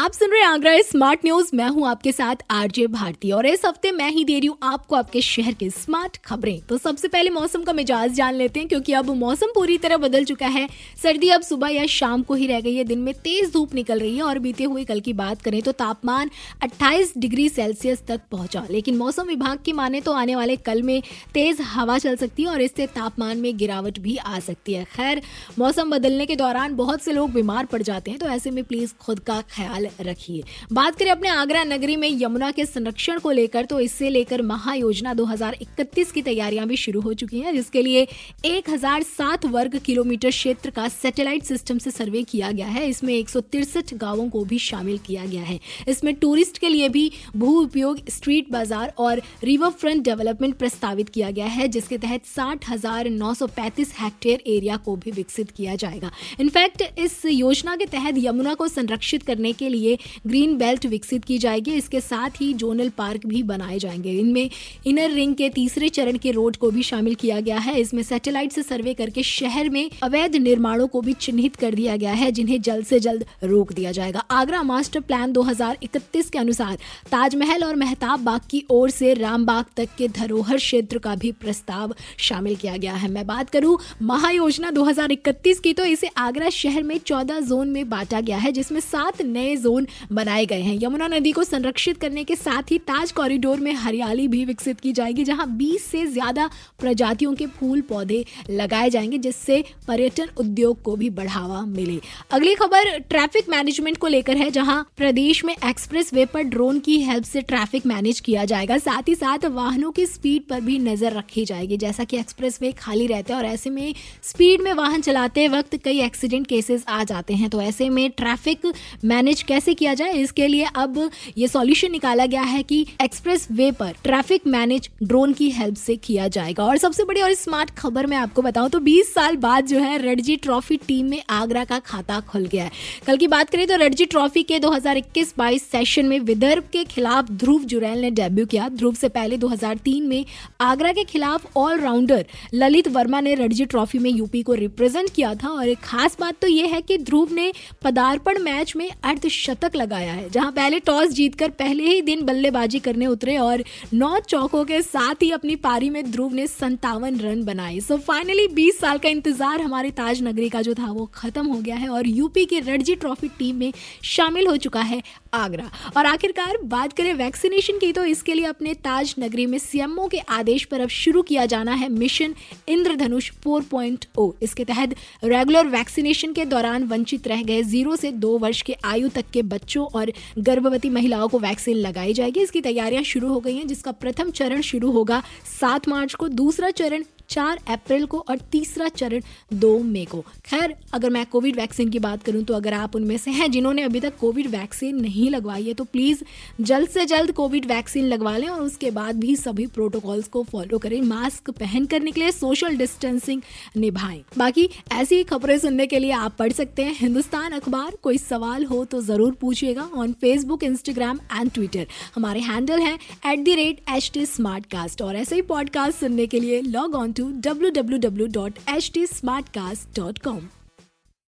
आप सुन रहे Agra smart news मैं हूँ आपके साथ आरजे भारती और इस हफ़्ते मैं ही दे रही हूँ आपको आपके शहर की स्मार्ट खबरें। तो सबसे पहले मौसम का मिजाज जान लेते हैं, क्योंकि अब मौसम पूरी तरह बदल चुका है। सर्दी अब सुबह या शाम को ही रह गई है। दिन में तेज धूप निकल रही है और बीते हुए कल की बात करें तो तापमान अट्ठाईस डिग्री सेल्सियस तक पहुँचा। लेकिन मौसम विभाग की माने तो आने वाले कल में तेज हवा चल सकती है और इससे तापमान में गिरावट भी आ सकती है। खैर, मौसम बदलने के दौरान बहुत से लोग बीमार पड़ जाते हैं तो ऐसे में प्लीज़ खुद का ख्याल रखिए। बात करें अपने आगरा नगरी में यमुना के संरक्षण को लेकर तो इससे लेकर महायोजना 2031 की तैयारियाँ भी शुरू हो चुकी हैं, जिसके लिए 1007 वर्ग किलोमीटर क्षेत्र का सैटेलाइट सिस्टम से सर्वे किया गया है। इसमें एक गाँवों को भी शामिल किया गया है। इसमें टूरिस्ट के लिए भी भू उपयोग, स्ट्रीट बाज़ार और रिवर फ्रंट डेवलपमेंट प्रस्तावित किया गया है, जिसके तहत साठ हेक्टेयर एरिया को भी विकसित किया जाएगा। इनफैक्ट, इस योजना के तहत यमुना को संरक्षित करने के लिए ग्रीन बेल्ट विकसित की जाएगी। इसके साथ ही जोनल पार्क भी बनाए जाएँगे। इनमें इनर रिंग के तीसरे चरण के रोड को भी शामिल किया गया है। इसमें सैटेलाइट से सर्वे करके शहर में अवैध निर्माणों को भी चिन्हित कर दिया गया है, जिन्हें जल्द से जल्द रोक दिया जाएगा। आगरा मास्टर प्लान 2031 के अनुसार ताजमहल और मेहताब बाग की ओर से रामबाग तक के धरोहर क्षेत्र का भी प्रस्ताव शामिल किया गया है। मैं बात करूँ महायोजना 2031 की तो इसे आगरा शहर में 14 जोन में बांटा गया है, जिसमें सात नए जोन बनाए गए हैं। यमुना नदी को संरक्षित करने के साथ ही ताज कॉरिडोर में हरियाली भी विकसित की जाएगी, जहाँ 20 से ज़्यादा प्रजातियों के फूल पौधे लगाए जाएँगे, जिससे पर्यटन उद्योग को भी बढ़ावा मिले। अगली खबर ट्रैफ़िक मैनेजमेंट को लेकर है, जहाँ प्रदेश में एक्सप्रेस वे पर ड्रोन की हेल्प से ट्रैफ़िक मैनेज किया जाएगा। साथ ही साथ वाहनों की स्पीड पर भी नज़र रखी जाएगी, जैसा कि एक्सप्रेस वे खाली रहते हैं और ऐसे में स्पीड में वाहन चलाते वक्त कई एक्सीडेंट केसेस आ जाते हैं। तो ऐसे में ट्रैफ़िक मैनेज कैसे किया जाए, इसके लिए अब ये सॉल्यूशन निकाला गया है कि एक्सप्रेस वे पर ट्रैफ़िक मैनेज ड्रोन की हेल्प से किया जाएगा। और सबसे बड़ी और स्मार्ट खबर मैं आपको बताऊँ तो 20 साल बाद जो है रणजी ट्रॉफी टीम में आगरा का खाता खुल गया है। कल की बात करें तो रणजी ट्रॉफी के 2021-22 सेशन में विदर्भ के खिलाफ ध्रुव जुरैल ने डेब्यू किया। ध्रुव से पहले 2003 में आगरा के खिलाफ ऑलराउंडर ललित वर्मा ने रणजी ट्रॉफी में यूपी को रिप्रेजेंट किया था। और एक खास बात तो यह है कि ध्रुव ने पदार्पण मैच में अर्धशतक लगाया है, जहाँ पहले टॉस जीतकर पहले ही दिन बल्लेबाजी करने उतरे और नौ चौकों के साथ ही अपनी पारी में ध्रुव ने संतावन रन बनाए। सो फाइनली 20 साल का इंतज़ार हमारे ताज नगरी का जो था, वो खत्म हो गया है और यूपी की रणजी ट्रॉफी टीम में शामिल हो चुका है आगरा। और आखिरकार बात करें वैक्सीनेशन की तो इसके लिए अपने ताज नगरी में सीएमओ के आदेश पर अब शुरू किया जाना है मिशन इंद्रधनुष 4.0 इसके तहत रेगुलर वैक्सीनेशन के दौरान वंचित रह गए ज़ीरो से दो वर्ष के आयु तक के बच्चों और गर्भवती महिलाओं को वैक्सीन लगाई जाएगी। इसकी तैयारियाँ शुरू हो गई हैं, जिसका प्रथम चरण शुरू होगा सात मार्च को। दूसरा चरण चार अप्रैल को और तीसरा चरण दो मई को। खैर, अगर मैं कोविड वैक्सीन की बात करूँ तो अगर आप उनमें से हैं जिन्होंने अभी तक कोविड वैक्सीन नहीं लगवाई है तो प्लीज़ जल्द से जल्द कोविड वैक्सीन लगवा लें और उसके बाद भी सभी प्रोटोकॉल्स को फॉलो करें, मास्क पहन कर निकले, सोशल डिस्टेंसिंग निभाएँ। बाकी ऐसी ही खबरें सुनने के लिए आप पढ़ सकते हैं हिंदुस्तान अखबार। कोई सवाल हो तो ज़रूर पूछिएगा on Facebook Instagram and Twitter हमारे हैंडल है at the rate H T और ऐसे ही पॉडकास्ट सुनने के लिए लॉग ऑन www.htsmartcast.com.